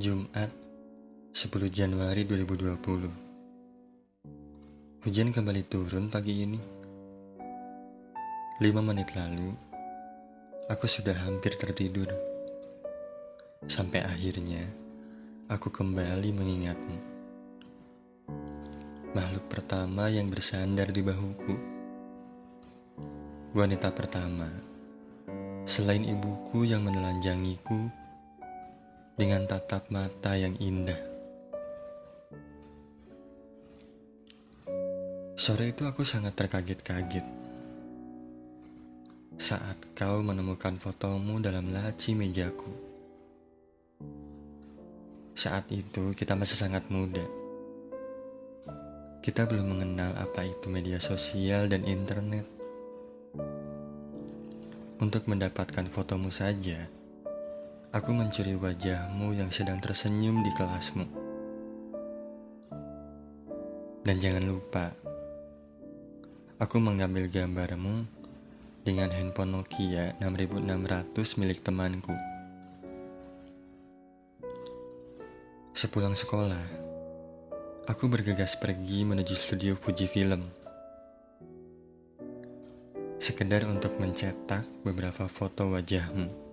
Jumat 10 Januari 2020 Hujan kembali turun pagi ini. 5 menit lalu Aku sudah hampir tertidur. Sampai akhirnya Aku kembali mengingatmu. Makhluk pertama yang bersandar di bahuku. Wanita pertama Selain ibuku yang menelanjangiku dengan tatap mata yang indah. Sore itu aku sangat terkaget-kaget saat kau menemukan fotomu dalam laci mejaku. Saat itu kita masih sangat muda. Kita belum mengenal apa itu media sosial dan internet. Untuk mendapatkan fotomu saja, aku mencuri wajahmu yang sedang tersenyum di kelasmu. Dan jangan lupa, aku mengambil gambarmu dengan handphone Nokia 6600 milik temanku. Sepulang sekolah, aku bergegas pergi menuju studio Fujifilm sekedar untuk mencetak beberapa foto wajahmu.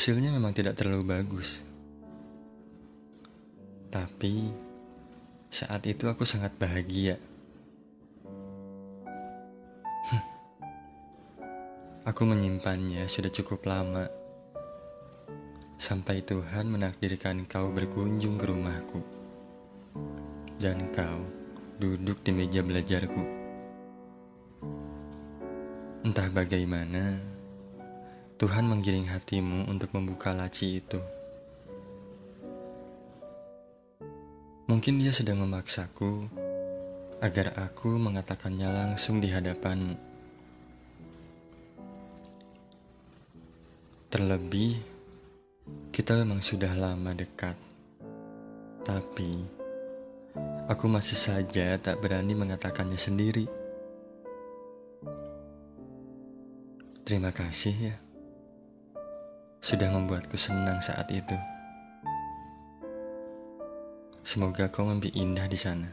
Hasilnya memang tidak terlalu bagus. Tapi saat itu aku sangat bahagia. aku menyimpannya sudah cukup lama. Sampai Tuhan menakdirkan kau berkunjung ke rumahku. Dan kau duduk di meja belajarku. Entah bagaimana, Tuhan menggiring hatimu untuk membuka laci itu. Mungkin dia sedang memaksaku agar aku mengatakannya langsung di hadapanmu. Terlebih, kita memang sudah lama dekat, tapi aku masih saja tak berani mengatakannya sendiri. Terima kasih ya, sudah membuatku senang saat itu. Semoga kau mimpi indah di sana.